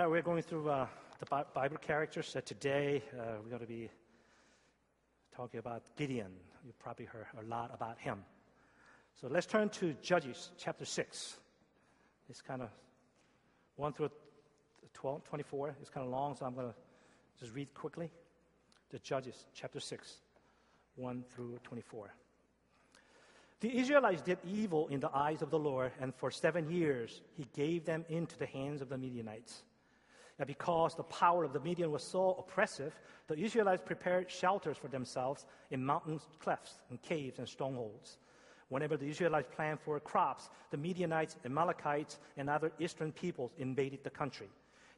Uh, we're going through uh, the Bible characters. Uh, today, uh, we're going to be talking about Gideon. You probably heard a lot about him. So let's turn to Judges chapter 6. It's kind of 1 through 12, 24. It's kind of long, so I'm going to just read quickly. The Judges chapter 6, 1 through 24. The Israelites did evil in the eyes of the Lord, and for seven years he gave them into the hands of the Midianites. And because the power of the Midian was so oppressive, the Israelites prepared shelters for themselves in mountain clefts and caves and strongholds. Whenever the Israelites planned for crops, the Midianites, Amalekites, and other eastern peoples invaded the country.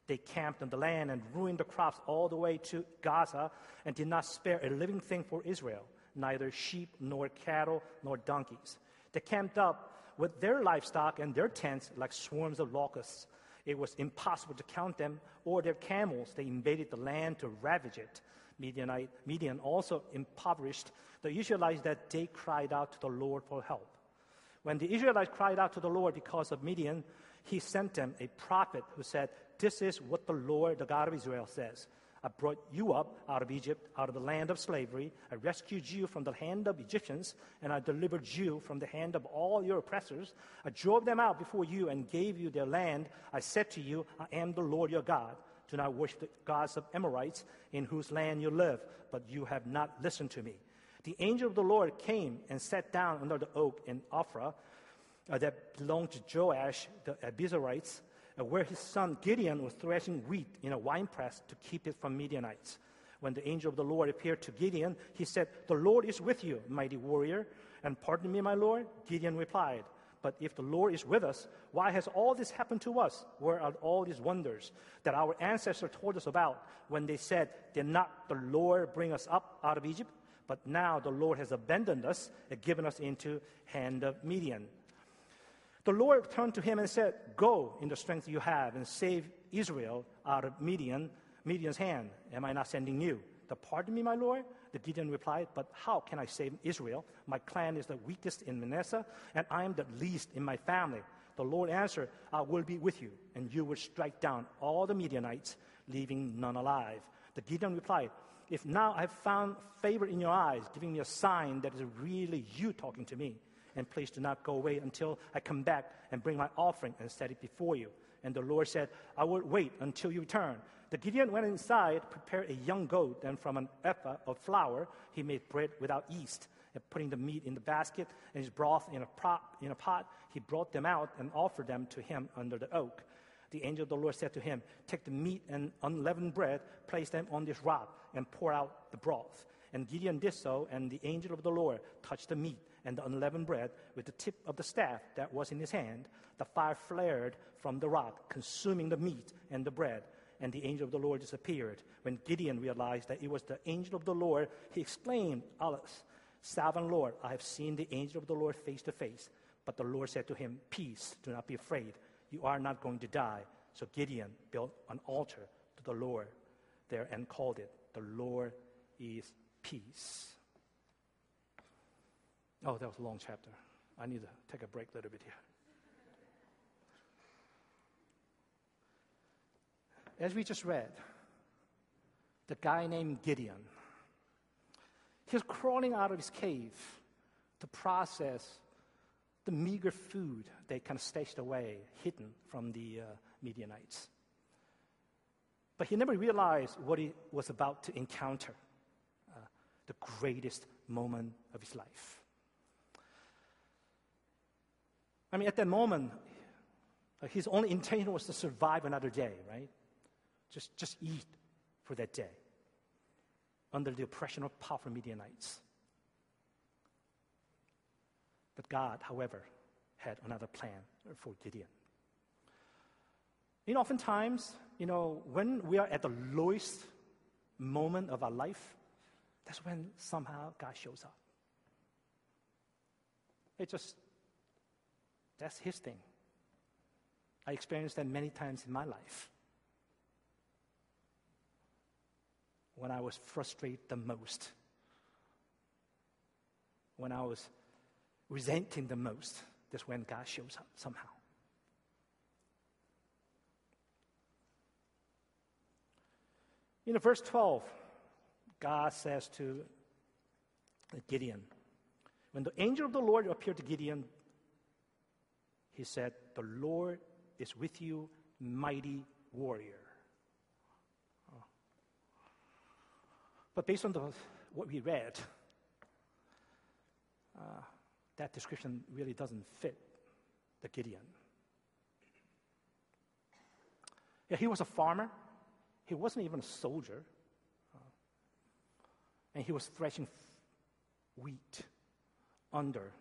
They camped on the land and ruined the crops all the way to Gaza and did not spare a living thing for Israel neither sheep nor cattle nor donkeys. They camped up with their livestock and their tents like swarms of locusts. It was impossible to count them or their camels. They invaded the land to ravage it. Midianite, Midian also impoverished the Israelites that they cried out to the Lord for help. When the Israelites cried out to the Lord because of Midian, he sent them a prophet who said, This is what the Lord, the God of Israel, says. I brought you up out of Egypt, out of the land of slavery. I rescued you from the hand of Egyptians, and I delivered you from the hand of all your oppressors. I drove them out before you and gave you their land. I said to you, I am the Lord your God. Do not worship the gods of Amorites in whose land you live, but you have not listened to me. The angel of the Lord came and sat down under the oak in Ophrah uh, that belonged to Joash the Abiezrites uh, where his son Gideon was threshing wheat in a winepress to keep it from Midianites. When the angel of the Lord appeared to Gideon, he said, The Lord is with you, mighty warrior. And pardon me, my Lord? Gideon replied, But if the Lord is with us, why has all this happened to us? Where are all these wonders that our ancestors told us about when they said, Did not the Lord bring us up out of Egypt? But now the Lord has abandoned us and given us into hand of Midian. The Lord turned to him and said, Go in the strength you have and save Israel out of Midian, Midian's hand. Am I not sending you? The pardon me, my Lord? The Gideon replied, But how can I save Israel? My clan is the weakest in Manasseh, and I am the least in my family. The Lord answered, I will be with you, and you will strike down all the Midianites, leaving none alive. The Gideon replied, If now I have found favor in your eyes, giving me a sign that is really you talking to me, and please do not go away until I come back and bring my offering and set it before you. And the Lord said, I will wait until you return. The Gideon went inside, prepared a young goat, and from an ephah of flour, he made bread without yeast. And putting the meat in the basket and his broth in a, pot, in a pot, he brought them out and offered them to him under the oak. The angel of the Lord said to him, Take the meat and unleavened bread, place them on this rock, and pour out the broth. And Gideon did so, and the angel of the Lord touched the meat and the unleavened bread with the tip of the staff that was in his hand. The fire flared from the rock, consuming the meat and the bread. And the angel of the Lord disappeared. When Gideon realized that it was the angel of the Lord, he exclaimed, Alas, sovereign Lord, I have seen the angel of the Lord face to face. But the Lord said to him, Peace, do not be afraid. You are not going to die. So Gideon built an altar to the Lord there and called it, The Lord is Peace. Oh, that was a long chapter. I need to take a break a little bit here. As we just read, the guy named Gideon, he's crawling out of his cave to process the meager food they kind of stashed away, hidden from the uh, Midianites. But he never realized what he was about to encounter uh, the greatest moment of his life. I mean, at that moment, uh, his only intention was to survive another day, right? Just, just eat for that day under the oppression of powerful Midianites. But God, however, had another plan for Gideon. You know, oftentimes, you know, when we are at the lowest moment of our life, that's when somehow God shows up. It just that's his thing. I experienced that many times in my life. When I was frustrated the most, when I was resenting the most, that's when God shows up somehow. In verse 12, God says to Gideon, when the angel of the Lord appeared to Gideon, he said, The Lord is with you, mighty warrior. Oh. But based on the, what we read, uh, that description really doesn't fit the Gideon. Yeah, he was a farmer. He wasn't even a soldier. Uh, and he was threshing wheat under,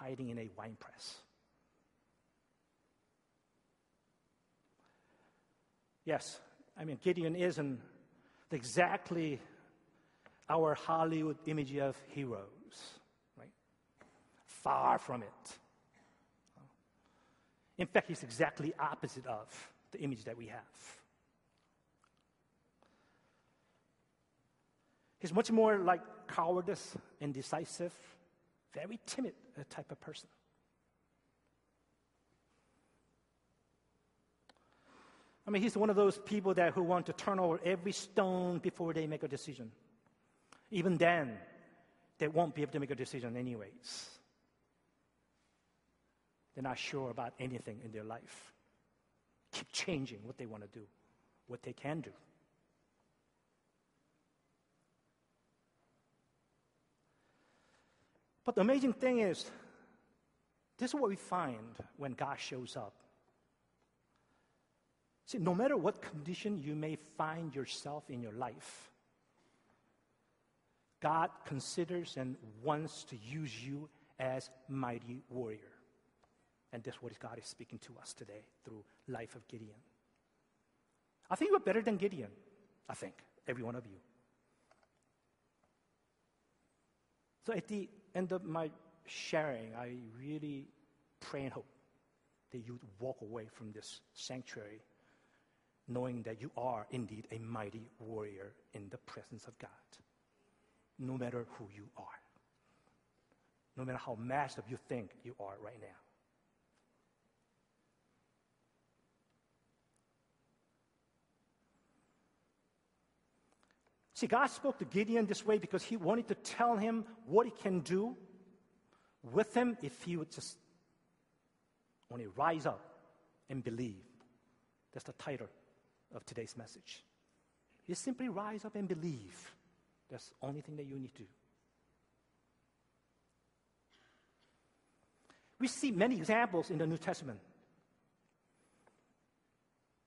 hiding in a wine press. Yes, I mean, Gideon isn't exactly our Hollywood image of heroes, right? Far from it. In fact, he's exactly opposite of the image that we have. He's much more like cowardice, indecisive, very timid type of person. I mean, he's one of those people that who want to turn over every stone before they make a decision. Even then, they won't be able to make a decision anyways. They're not sure about anything in their life. Keep changing what they want to do, what they can do. But the amazing thing is, this is what we find when God shows up. See, no matter what condition you may find yourself in your life, God considers and wants to use you as mighty warrior. And that's what God is speaking to us today through life of Gideon. I think you're better than Gideon. I think, every one of you. So at the end of my sharing, I really pray and hope that you'd walk away from this sanctuary knowing that you are indeed a mighty warrior in the presence of God, no matter who you are, no matter how massive you think you are right now. See, God spoke to Gideon this way because he wanted to tell him what he can do with him if he would just only rise up and believe. That's the title of today's message. You simply rise up and believe. That's the only thing that you need to do. We see many examples in the New Testament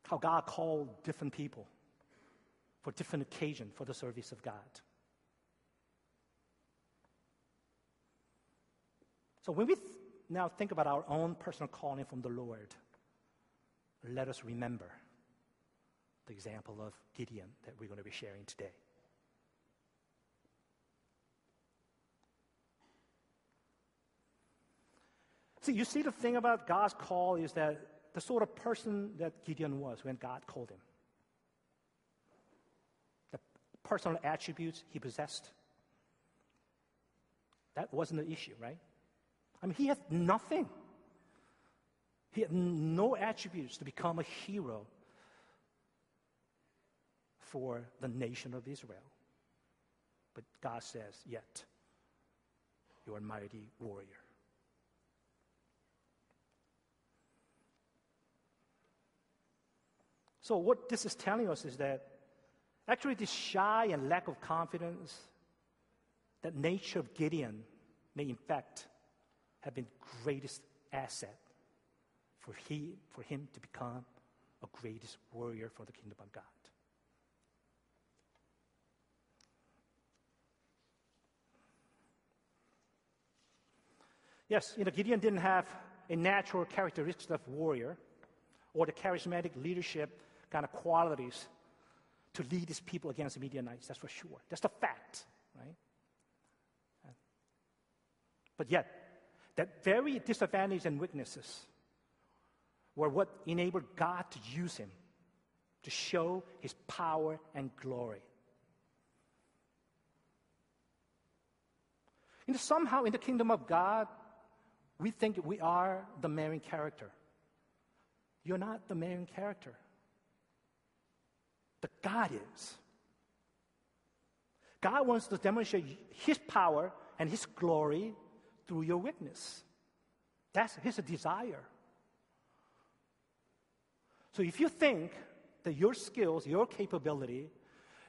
how God called different people for different occasion for the service of God. So when we th- now think about our own personal calling from the Lord, let us remember the example of Gideon that we're going to be sharing today. See, you see, the thing about God's call is that the sort of person that Gideon was when God called him personal attributes he possessed. That wasn't the issue, right? I mean, he had nothing. He had no attributes to become a hero for the nation of Israel. But God says, Yet, you are a mighty warrior. So, what this is telling us is that Actually, this shy and lack of confidence, that nature of Gideon may in fact have been greatest asset for, he, for him to become a greatest warrior for the kingdom of God. Yes, you know, Gideon didn't have a natural characteristic of warrior or the charismatic leadership kind of qualities to lead his people against the Midianites, that's for sure. That's the fact, right? But yet, that very disadvantage and weaknesses were what enabled God to use him to show his power and glory. Know, somehow in the kingdom of God, we think we are the main character. You're not the main character. But God is. God wants to demonstrate His power and His glory through your witness. That's His desire. So if you think that your skills, your capability,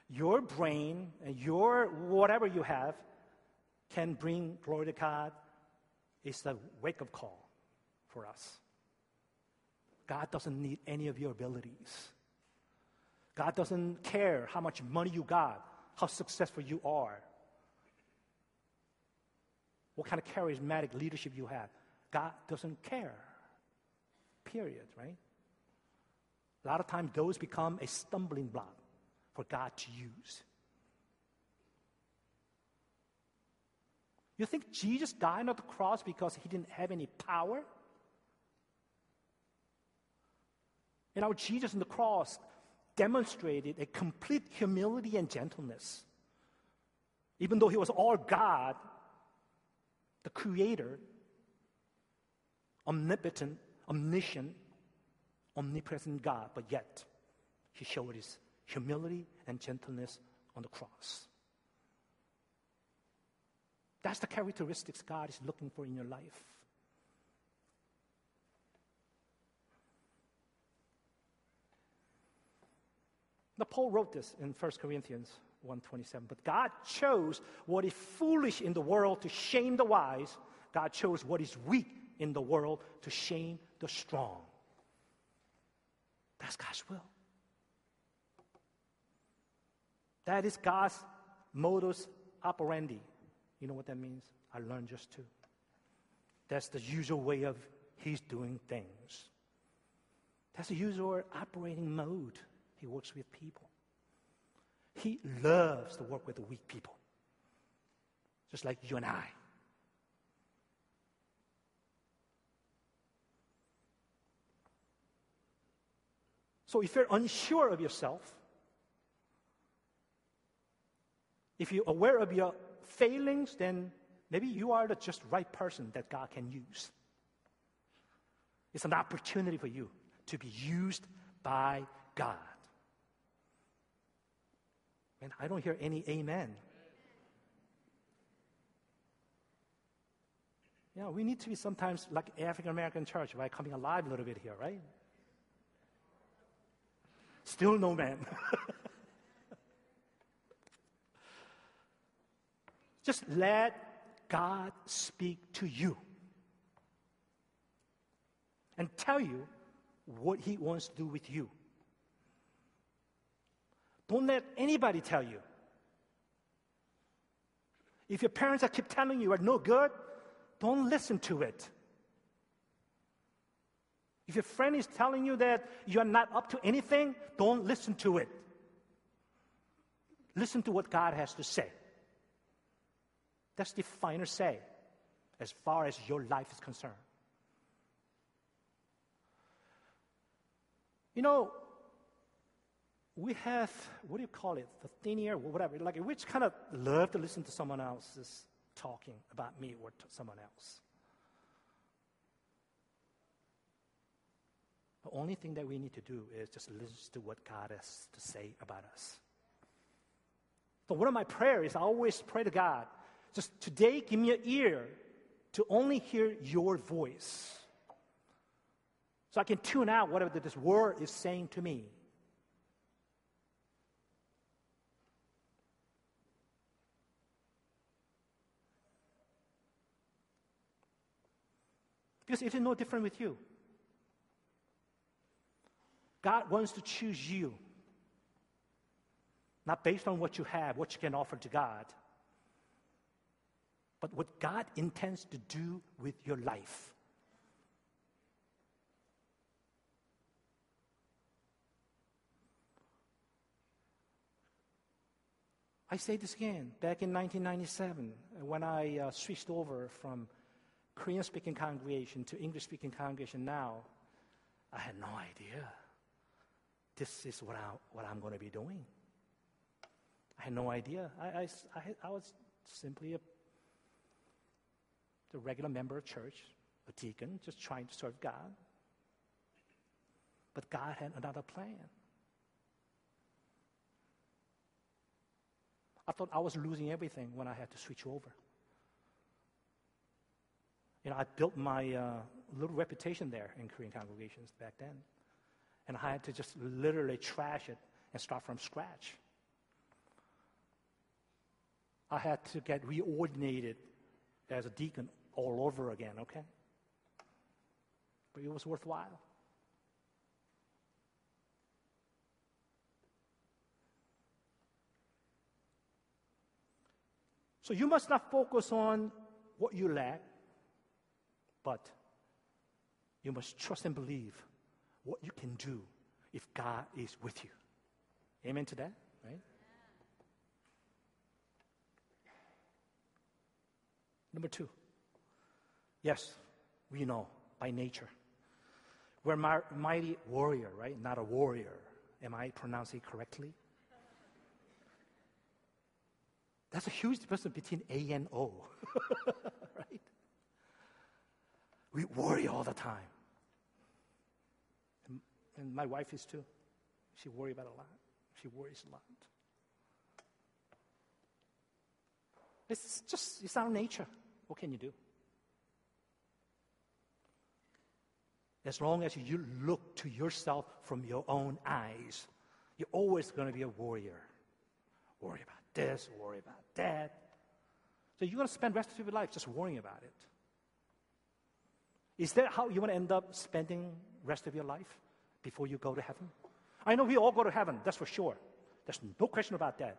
your brain, and your whatever you have can bring glory to God, it's a wake up call for us. God doesn't need any of your abilities. God doesn't care how much money you got, how successful you are, what kind of charismatic leadership you have. God doesn't care. Period, right? A lot of times those become a stumbling block for God to use. You think Jesus died on the cross because he didn't have any power? You know, Jesus on the cross demonstrated a complete humility and gentleness. Even though he was all God, the creator, omnipotent, omniscient, omnipresent God, but yet he showed his humility and gentleness on the cross. That's the characteristics God is looking for in your life. Now, Paul wrote this in 1 Corinthians 1.27. But God chose what is foolish in the world to shame the wise. God chose what is weak in the world to shame the strong. That's God's will. That is God's modus operandi. You know what that means? I learned just to. That's the usual way of He's doing things. That's the usual operating mode. He works with people. He loves to work with weak people, just like you and I. So if you're unsure of yourself, if you're aware of your failings, then maybe you are the just right person that God can use. It's an opportunity for you to be used by God. And I don't hear any amen. Yeah, we need to be sometimes like African American church, right? Coming alive a little bit here, right? Still no man. Just let God speak to you and tell you what He wants to do with you. Don't let anybody tell you. If your parents are keep telling you are no good, don't listen to it. If your friend is telling you that you are not up to anything, don't listen to it. Listen to what God has to say. That's the final say as far as your life is concerned. You know, we have, what do you call it, the thin ear, whatever. Like, we kind of love to listen to someone else's talking about me or someone else. The only thing that we need to do is just listen to what God has to say about us. So, one of my prayers is I always pray to God just today, give me an ear to only hear your voice. So I can tune out whatever this word is saying to me. Because it is no different with you. God wants to choose you, not based on what you have, what you can offer to God but what God intends to do with your life. I say this again. Back in 1997, when I uh, switched over from Korean speaking congregation to English speaking congregation now, I had no idea this is what, I, what I'm going to be doing. I had no idea. I, I, I, I was simply a a regular member of church, a deacon, just trying to serve God. But God had another plan. I thought I was losing everything when I had to switch over. You know, I built my uh, little reputation there in Korean congregations back then. And I had to just literally trash it and start from scratch. I had to get reordinated as a deacon all over again, okay? But it was worthwhile. So you must not focus on what you lack, but you must trust and believe what you can do if God is with you. Amen to that, right? Number two, yes, we know by nature. We're a mighty warrior, right? Not a warrior. Am I pronouncing it correctly? That's a huge difference between A and O, right? We worry all the time. And, my wife is too. She worries about a lot. She worries a lot. It's just, it's our nature. What can you do? As long as you look to yourself from your own eyes, you're always going to be a warrior. Worry about this, worry about that. So you're going to spend the rest of your life just worrying about it. Is that how you want to end up spending rest of your life before you go to heaven? I know we all go to heaven, that's for sure. There's no question about that.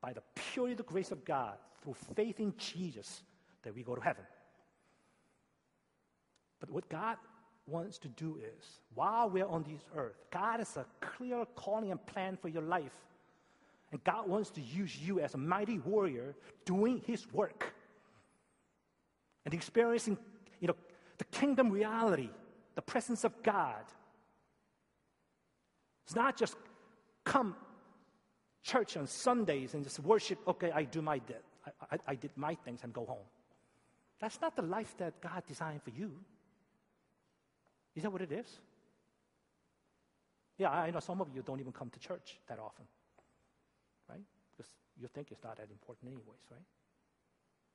By the purity of the grace of God, through faith in Jesus, that we go to heaven. But what God wants to do is, while we're on this earth, God has a clear calling and plan for your life. And God wants to use you as a mighty warrior doing his work and experiencing, the kingdom reality, the presence of God. It's not just come church on Sundays and just worship, okay, I do my. I, I, I did my things and go home. That's not the life that God designed for you. Is that what it is? Yeah, I know some of you don't even come to church that often right? Because you think it's not that important, anyways, right?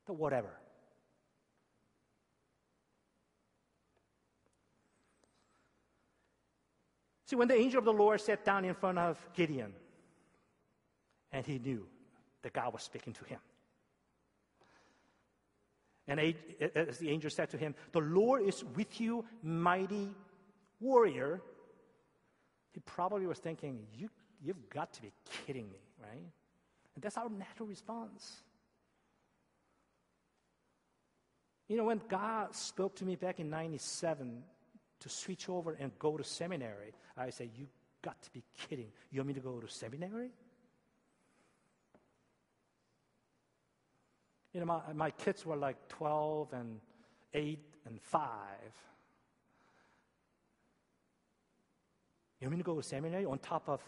But whatever. See, when the angel of the Lord sat down in front of Gideon, and he knew that God was speaking to him. And as the angel said to him, The Lord is with you, mighty warrior. He probably was thinking, you, You've got to be kidding me right? And that's our natural response. You know, when God spoke to me back in 97 to switch over and go to seminary, I said, You got to be kidding. You want me to go to seminary? You know, my, my kids were like 12 and 8 and 5. You want me to go to seminary on top of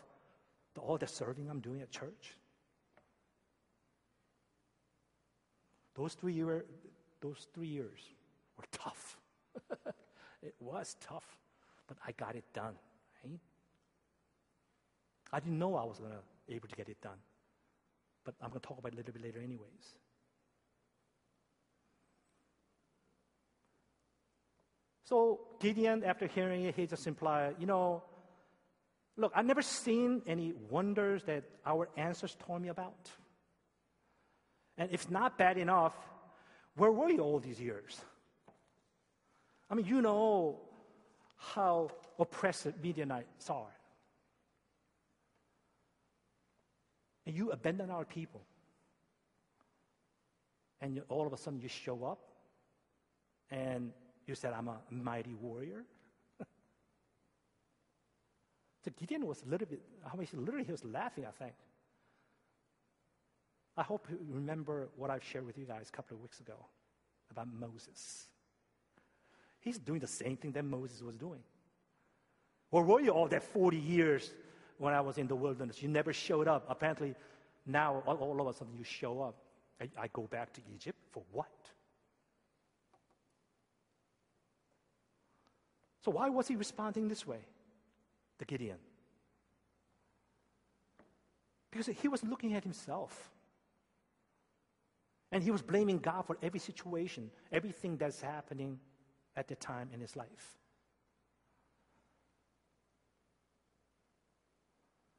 all the serving I'm doing at church. Those three, year, those three years were tough. it was tough, but I got it done. Right? I didn't know I was going to able to get it done, but I'm going to talk about it a little bit later, anyways. So Gideon, after hearing it, he just implied, you know, Look, I've never seen any wonders that our ancestors told me about. And if not bad enough, where were you all these years? I mean, you know how oppressive Midianites are. And you abandon our people. And you, all of a sudden you show up and you said, I'm a mighty warrior. So Gideon was a little bit, I mean, literally he was laughing, I think. I hope you remember what I've shared with you guys a couple of weeks ago about Moses. He's doing the same thing that Moses was doing. Where were you all that 40 years when I was in the wilderness? You never showed up. Apparently, now all, of a sudden you show up. I, I go back to Egypt for what? So, why was he responding this way? the Gideon. Because he was looking at himself. And he was blaming God for every situation, everything that's happening at the time in his life.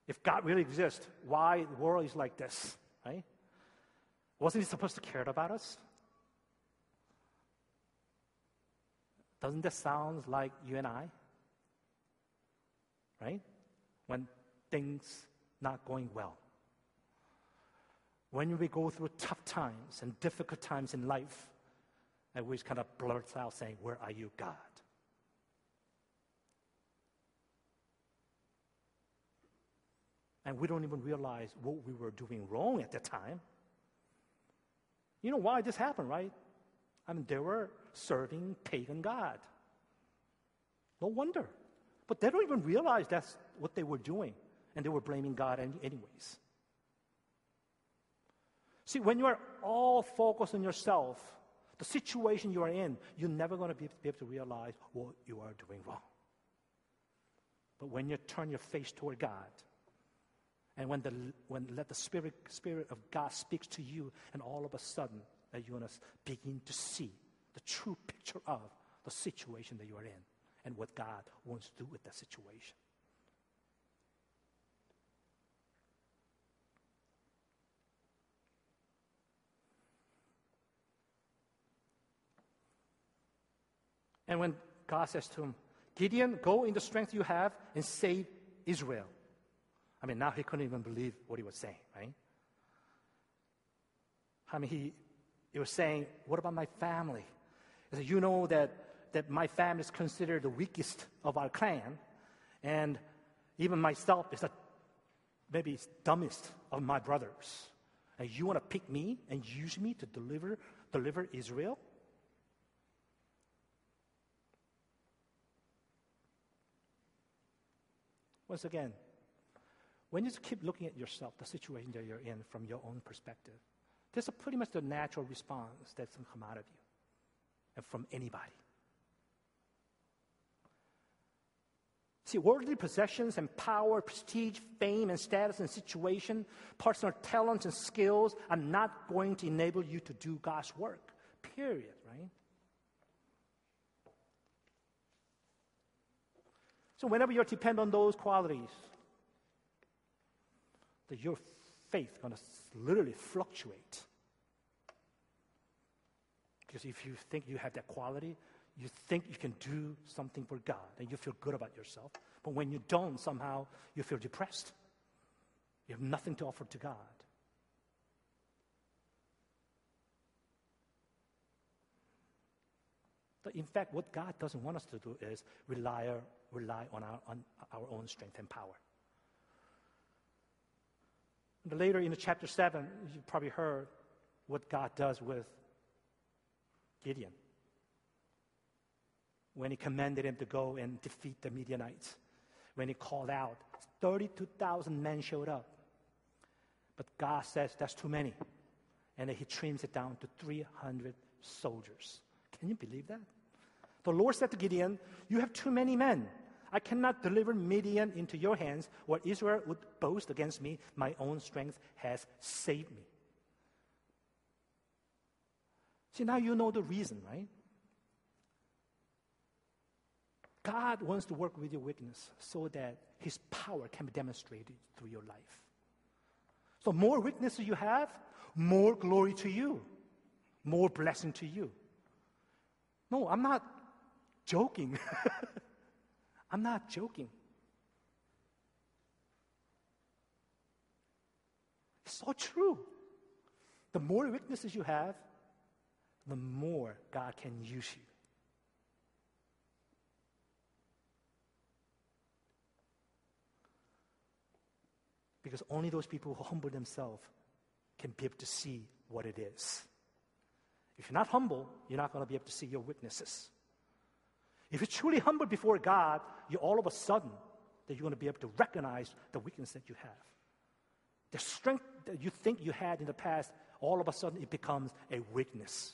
If God really exists, why the world is like this, right? Wasn't he supposed to care about us? Doesn't that sound like you and I? Right? When things not going well. When we go through tough times and difficult times in life, and we kind of blurts out saying, Where are you, God? And we don't even realize what we were doing wrong at the time. You know why this happened, right? I mean, they were serving pagan God. No wonder. But they don't even realize that's what they were doing, and they were blaming God anyways. See, when you are all focused on yourself, the situation you are in, you're never going to be, able to realize what you are doing wrong. But when you turn your face toward God, and when, the, when let the Spirit, Spirit of God speaks to you, and all of a sudden, that you're going to begin to see the true picture of the situation that you are in and what God wants to do with that situation. And when God says to him, Gideon, go in the strength you have and save Israel. I mean, now he couldn't even believe what he was saying, right? I mean, he, he was saying, What about my family? He said, You know that, that my family is considered the weakest of our clan, and even myself is the maybe dumbest of my brothers. And you want to pick me and use me to deliver, deliver Israel? Once again, when you keep looking at yourself, the situation that you're in from your own perspective, this is pretty much the natural response that's going to come out of you and from anybody. See, worldly possessions and power, prestige, fame, and status and situation, personal talents and skills are not going to enable you to do God's work. Period, right? So whenever you depend on those qualities, that your faith going to literally fluctuate. Because if you think you have that quality, you think you can do something for God and you feel good about yourself. But when you don't, somehow you feel depressed. You have nothing to offer to God. But in fact, what God doesn't want us to do is rely, rely on, our, on our own strength and power. Later in chapter 7, you probably heard what God does with Gideon when he commanded him to go and defeat the Midianites. When he called out, 32,000 men showed up. But God says that's too many. And he trims it down to 300 soldiers. Can you believe that? The Lord said to Gideon, You have too many men. I cannot deliver Midian into your hands, or Israel would boast against me. My own strength has saved me. See, now you know the reason, right? God wants to work with your weakness so that His power can be demonstrated through your life. So, more weaknesses you have, more glory to you, more blessing to you. No, I'm not joking. I'm not joking. It's so true. The more weaknesses you have, the more God can use you. Because only those people who humble themselves can be able to see what it is. If you're not humble, you're not going to be able to see your weaknesses. If you're truly humble before God, you all of a sudden that you're going to be able to recognize the weakness that you have. The strength that you think you had in the past, all of a sudden it becomes a weakness.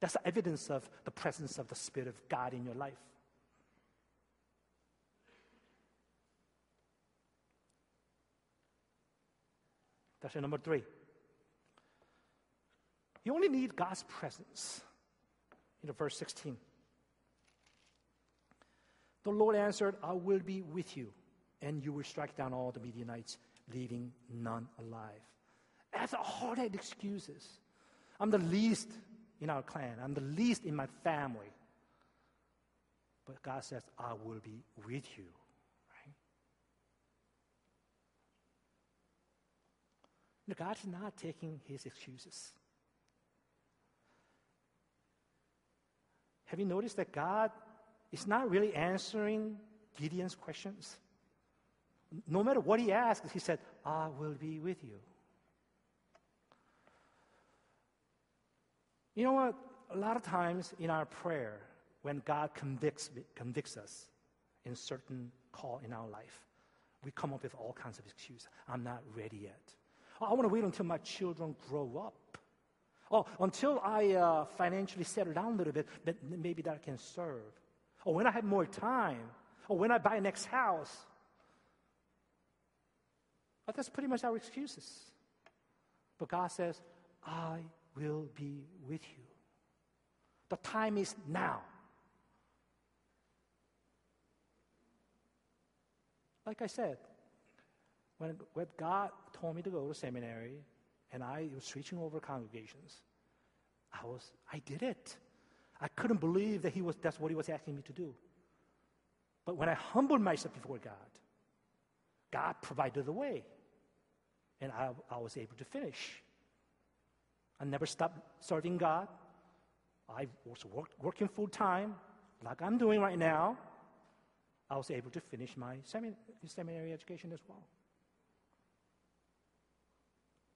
That's the evidence of the presence of the Spirit of God in your life. That's number three. You only need God's presence. You know, verse 16. The Lord answered, I will be with you, and you will strike down all the Midianites, leaving none alive. That's all that excuses. I'm the least in our clan, I'm the least in my family. But God says, I will be with you. Right? God is not taking his excuses. Have you noticed that God is not really answering Gideon's questions? No matter what he asks, he said, I will be with you. You know what? A lot of times in our prayer, when God convicts, convicts us in certain call in our life, we come up with all kinds of excuses. I'm not ready yet. Oh, I want to wait until my children grow up. Oh, until I uh, financially settle down a little bit, but maybe that I can serve. Or when I have more time. Or when I buy a next house. But that's pretty much our excuses. But God says, I will be with you. The time is now. Like I said, when, when God told me to go to seminary and I was switching over congregations, I was I did it. I couldn't believe that he was that's what he was asking me to do. But when I humbled myself before God, God provided the way. And I, I was able to finish. I never stopped serving God. I was work, working full time, like I'm doing right now. I was able to finish my seminary education as well.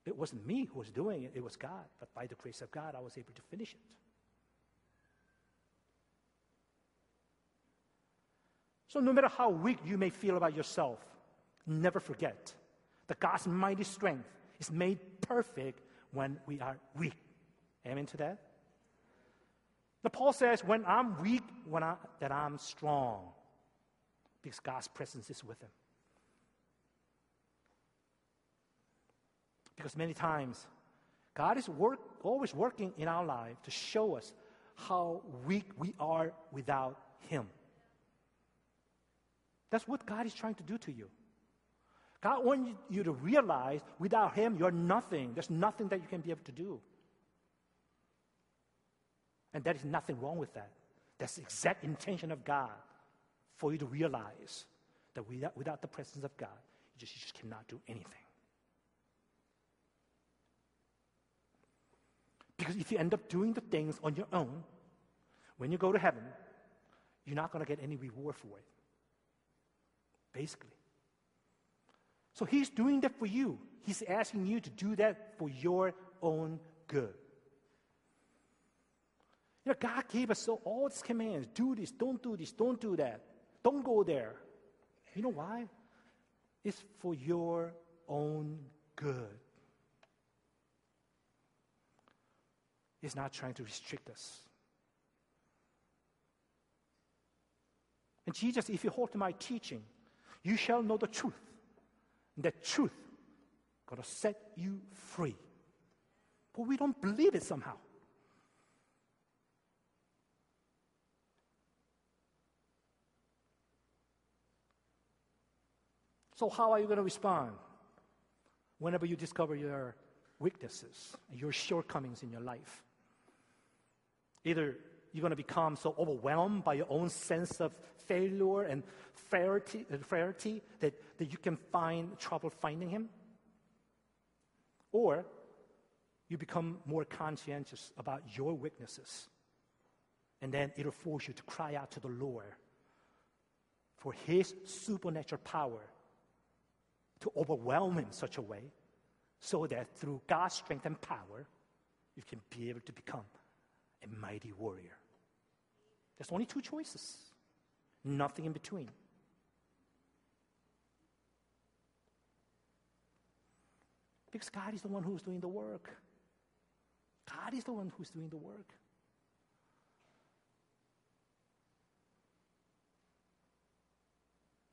It wasn't me who was doing it, it was God. But by the grace of God, I was able to finish it. So, no matter how weak you may feel about yourself, never forget that God's mighty strength is made perfect when we are weak. Amen to that? The Paul says, when I'm weak, when I, that I'm strong, because God's presence is with him. Because many times, God is work, always working in our life to show us how weak we are without Him. That's what God is trying to do to you. God wants you to realize without Him, you're nothing. There's nothing that you can be able to do. And there is nothing wrong with that. That's the exact intention of God for you to realize that without, without the presence of God, you just, you just cannot do anything. Because if you end up doing the things on your own, when you go to heaven, you're not going to get any reward for it. Basically. So he's doing that for you. He's asking you to do that for your own good. You know, God gave us all these commands do this, don't do this, don't do that, don't go there. You know why? It's for your own good. He's not trying to restrict us. And Jesus, if you hold to my teaching, you shall know the truth. And that truth gonna set you free. But we don't believe it somehow. So, how are you going to respond whenever you discover your weaknesses, your shortcomings in your life? Either you're going to become so overwhelmed by your own sense of failure and frailty, uh, frailty that, that you can find trouble finding Him, or you become more conscientious about your weaknesses. And then it'll force you to cry out to the Lord for His supernatural power to overwhelm in such a way so that through God's strength and power, you can be able to become a mighty warrior. There's only two choices, nothing in between. Because God is the one who's doing the work. God is the one who's doing the work.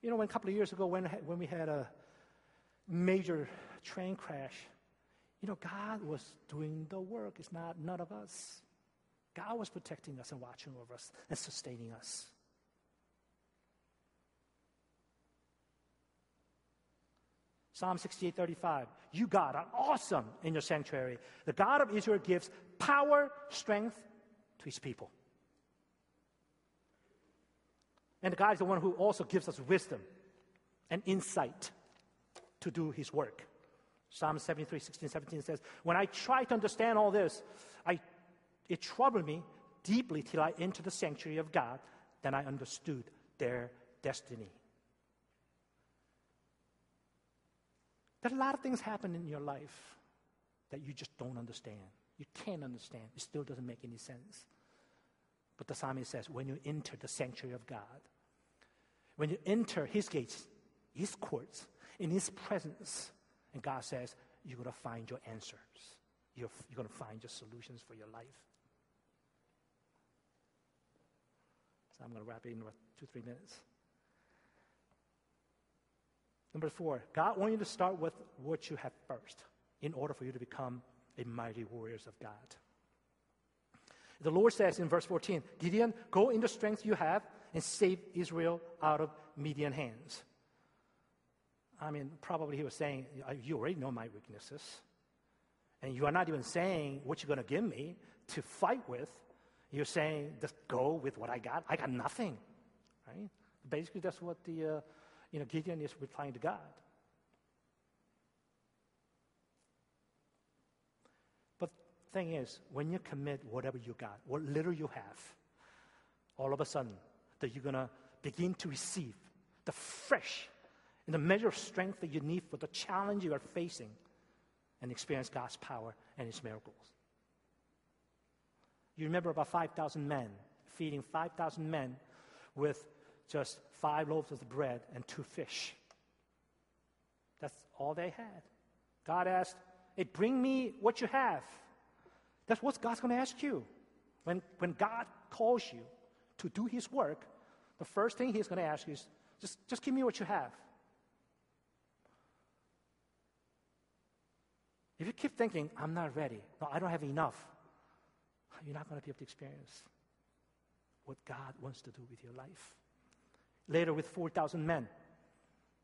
You know, when a couple of years ago, when, when we had a major train crash You know, God was doing the work. It's not none of us. God was protecting us and watching over us and sustaining us. Psalm 68 35. You, God, are awesome in your sanctuary. The God of Israel gives power, strength to his people. And God is the one who also gives us wisdom and insight to do his work. Psalm 73, 16, 17 says, When I try to understand all this, I, it troubled me deeply till I entered the sanctuary of God. Then I understood their destiny. There are a lot of things happen in your life that you just don't understand. You can't understand. It still doesn't make any sense. But the psalmist says, when you enter the sanctuary of God, when you enter his gates, his courts, in his presence, and God says, you're going to find your answers. You're, you're going to find your solutions for your life. I'm going to wrap it in about two, three minutes. Number four, God wants you to start with what you have first in order for you to become a mighty warriors of God. The Lord says in verse 14, Gideon, go in the strength you have and save Israel out of Midian hands. I mean, probably he was saying, uh, You already know my weaknesses. And you are not even saying what you're going to give me to fight with. You're saying, Just go with what I got. I got nothing. Right? Basically, that's what the, uh, you know, Gideon is replying to God. But thing is, when you commit whatever you got, what little you have, all of a sudden, that you're going to begin to receive the fresh and the measure of strength that you need for the challenge you are facing and experience God's power and His miracles. You remember about 5,000 men, feeding 5,000 men with just five loaves of bread and two fish. That's all they had. God asked, Hey, bring me what you have. That's what God's going to ask you. When, when God calls you to do His work, the first thing He's going to ask you is just, just give me what you have. If you keep thinking, I'm not ready, no, I don't have enough, you're not going to be able to experience what God wants to do with your life. Later, with 4,000 men,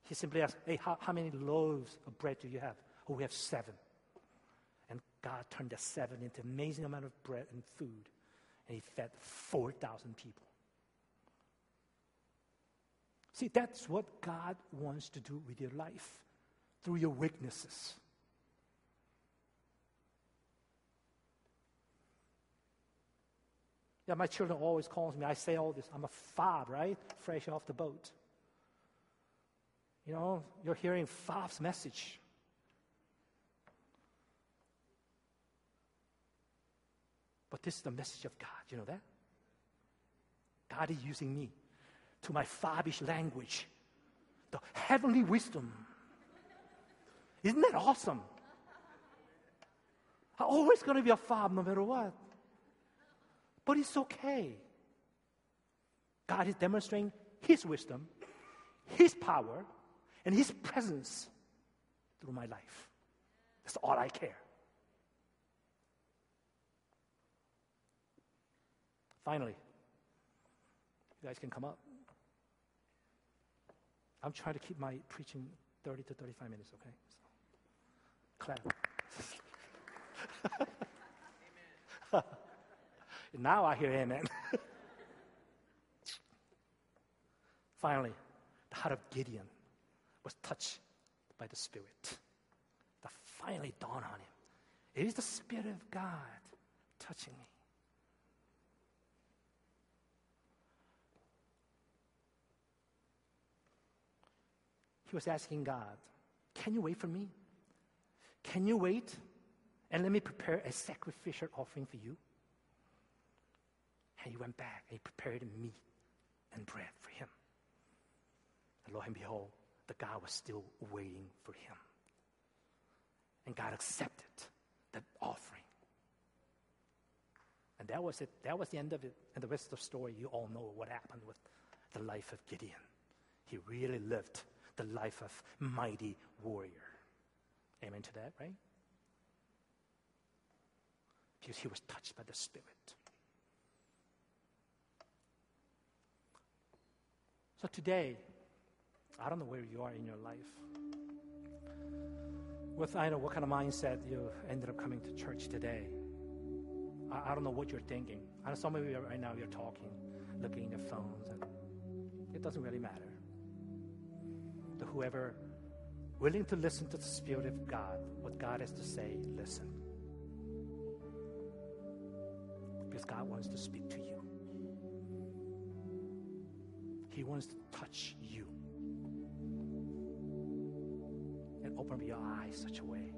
he simply asked, Hey, how, how many loaves of bread do you have? Oh, we have seven. And God turned the seven into an amazing amount of bread and food, and he fed 4,000 people. See, that's what God wants to do with your life through your weaknesses. Yeah, my children always calls me. I say all this. I'm a fob, right? Fresh off the boat. You know, you're hearing Fob's message. But this is the message of God. You know that? God is using me to my fobbish language, the heavenly wisdom. Isn't that awesome? I'm always going to be a fob no matter what. But it's okay. God is demonstrating His wisdom, His power, and His presence through my life. That's all I care. Finally, you guys can come up. I'm trying to keep my preaching 30 to 35 minutes, okay? So, clap. Now I hear amen. Finally, the heart of Gideon was touched by the Spirit. That finally dawned on him. It is the Spirit of God touching me. He was asking God, Can you wait for me? Can you wait and let me prepare a sacrificial offering for you? And he went back and he prepared meat and bread for him. And lo and behold, the God was still waiting for him. And God accepted that offering. And that was it. That was the end of it. And the rest of the story, you all know what happened with the life of Gideon. He really lived the life of mighty warrior. Amen to that, right? because he was touched by the Spirit. So today, I don't know where you are in your life. With I don't know what kind of mindset you ended up coming to church today. I, I don't know what you're thinking. I know some of you right now you're talking, looking at your phones, and it doesn't really matter. To whoever willing to listen to the Spirit of God, what God has to say, listen. Because God wants to speak to you. He wants to touch you and open your eyes such a way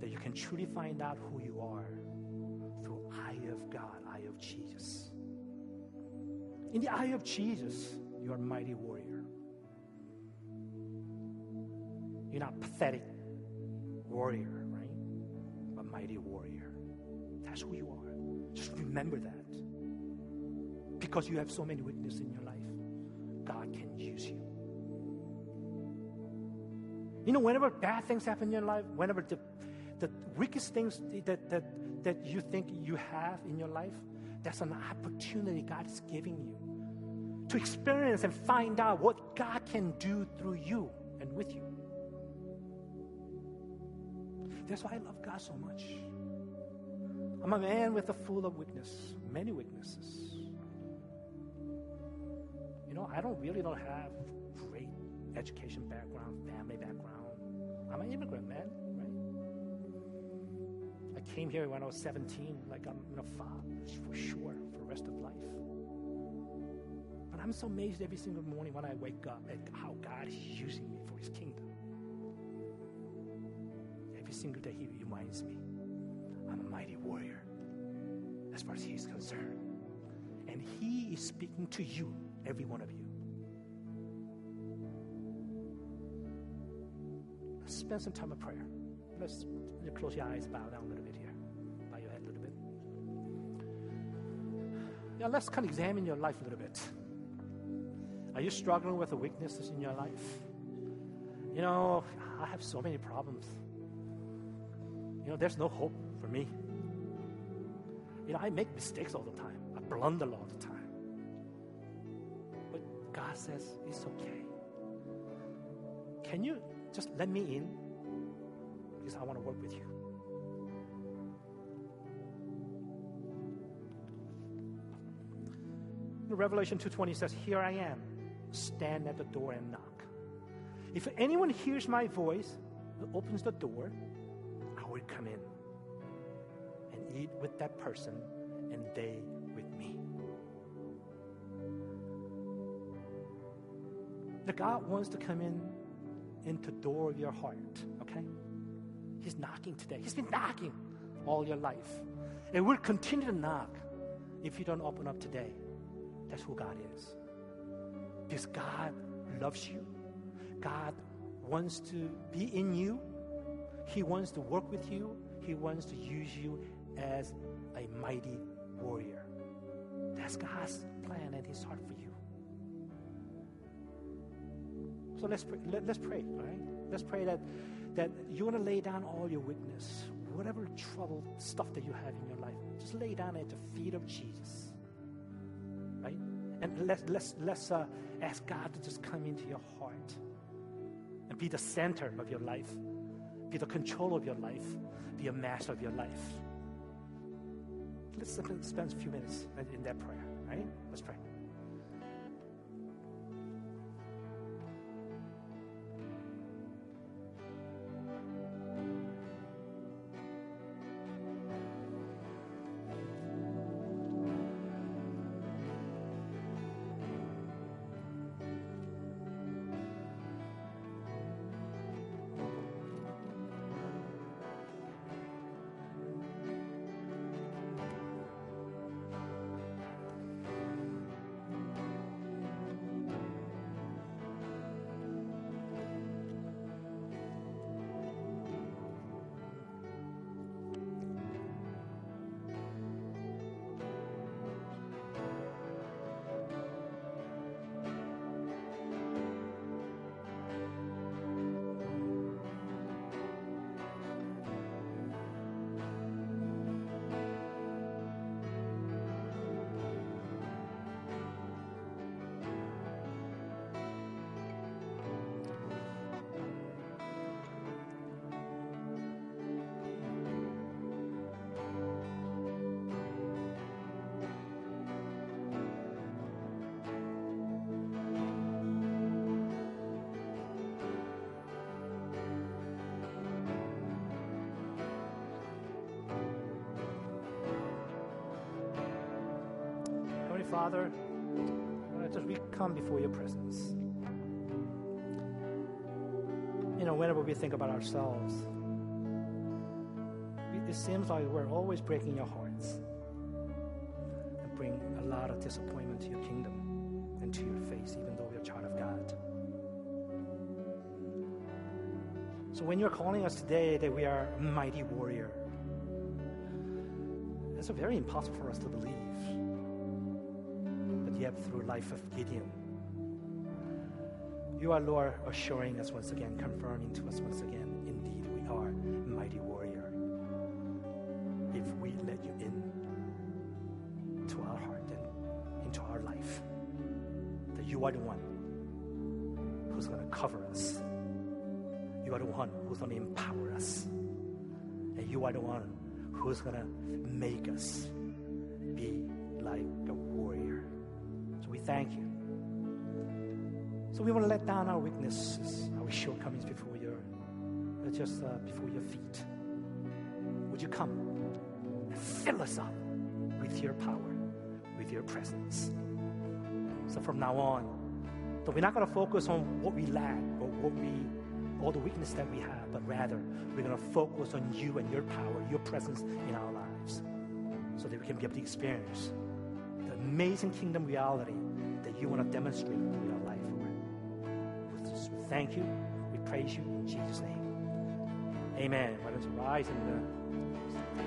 that you can truly find out who you are through eye of God, eye of Jesus. In the eye of Jesus, you are a mighty warrior. You're not pathetic warrior, right? A mighty warrior. That's who you are. Just remember that because you have so many weaknesses in your life, God can use you. You know, whenever bad things happen in your life, whenever the, the weakest things that, that, that you think you have in your life, that's an opportunity God is giving you to experience and find out what God can do through you and with you. That's why I love God so much. I'm a man with a full of weakness, many weaknesses. Know, I don't really don't have great education background, family background. I'm an immigrant, man, right? I came here when I was 17, like I'm gonna fall for sure for the rest of life. But I'm so amazed every single morning when I wake up at how God is using me for His kingdom. Every single day He reminds me I'm a mighty warrior as far as He's concerned. And He is speaking to you every one of you. Let's spend some time of prayer. Let's close your eyes, bow down a little bit here, bow your head a little bit. Yeah, let's kind of examine your life a little bit. Are you struggling with the weaknesses in your life? You know, I have so many problems. You know, there's no hope for me. You know, I make mistakes all the time. I blunder all the time. God says, It's okay. Can you just let me in? Because I want to work with you. Revelation 2:20 says, "Here I am, stand at the door and knock. If anyone hears my voice, opens the door, I will come in and eat with that person and they that God wants to come in into the door of your heart, okay? He's knocking today. He's been knocking all your life. And will continue to knock if you don't open up today. That's who God is. Because God loves you. God wants to be in you. He wants to work with you. He wants to use you as a mighty warrior. That's God's plan and His heart for you. So let's pray, let, us pray, all right? Let's pray that, that you want to lay down all your weakness, whatever trouble, stuff that you have in your life, just lay down at the feet of Jesus, right? And let's, let's, let's uh, ask God to just come into your heart and be the center of your life, be the control of your life, be a master of your life. Let's spend a few minutes in that prayer, right? Let's pray. Father, uh, just we come before your presence. You know, whenever we think about ourselves, it seems like we're always breaking your hearts and bring a lot of disappointment to your kingdom and to your face, even though we're a child of God. So when you're calling us today that we are a mighty warrior, it's very impossible for us to believe. Through life of Gideon, you are, Lord, assuring us once again, confirming to us once again, indeed, we are mighty warrior. If we let you in to our heart and into our life, that you are the one who's going to cover us. You are the one who's going to empower us. And you are the one who's going to make us be like a warrior. Thank you. So we want to let down our weaknesses, our shortcomings before your, uh, just uh, before your feet. Would you come and fill us up with your power, with your presence? So from now on, so we're not going to focus on what we lack or what we all the weakness that we have, but rather we're going to focus on you and your power, your presence in our lives, so that we can be able to experience the amazing kingdom reality that you want to demonstrate in your life, Lord. We thank you. We praise you in Jesus' name. Amen. Don't you rise and uh?